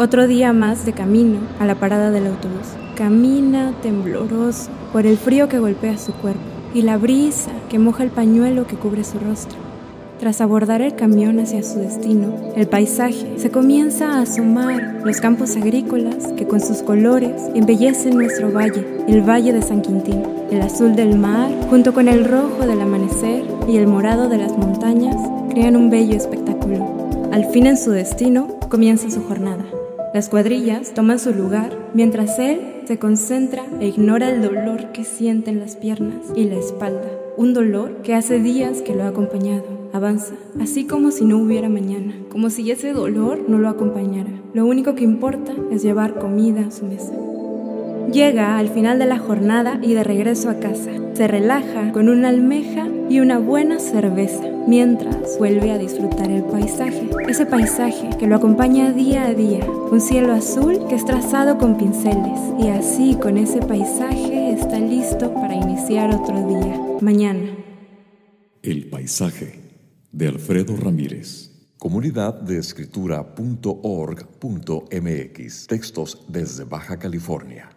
Otro día más de camino a la parada del autobús. Camina tembloroso por el frío que golpea su cuerpo y la brisa que moja el pañuelo que cubre su rostro. Tras abordar el camión hacia su destino, el paisaje se comienza a asomar los campos agrícolas que con sus colores embellecen nuestro valle, el valle de San Quintín. El azul del mar, junto con el rojo del amanecer y el morado de las montañas, crean un bello espectáculo. Al fin en su destino, comienza su jornada. Las cuadrillas toman su lugar mientras él se concentra e ignora el dolor que siente en las piernas y la espalda. Un dolor que hace días que lo ha acompañado avanza, así como si no hubiera mañana, como si ese dolor no lo acompañara. Lo único que importa es llevar comida a su mesa. Llega al final de la jornada y de regreso a casa. Se relaja con una almeja y una buena cerveza, mientras vuelve a disfrutar el paisaje. Ese paisaje que lo acompaña día a día. Un cielo azul que es trazado con pinceles. Y así con ese paisaje está listo para iniciar otro día. Mañana. El paisaje de Alfredo Ramírez. Comunidad de escritura.org.mx. Textos desde Baja California.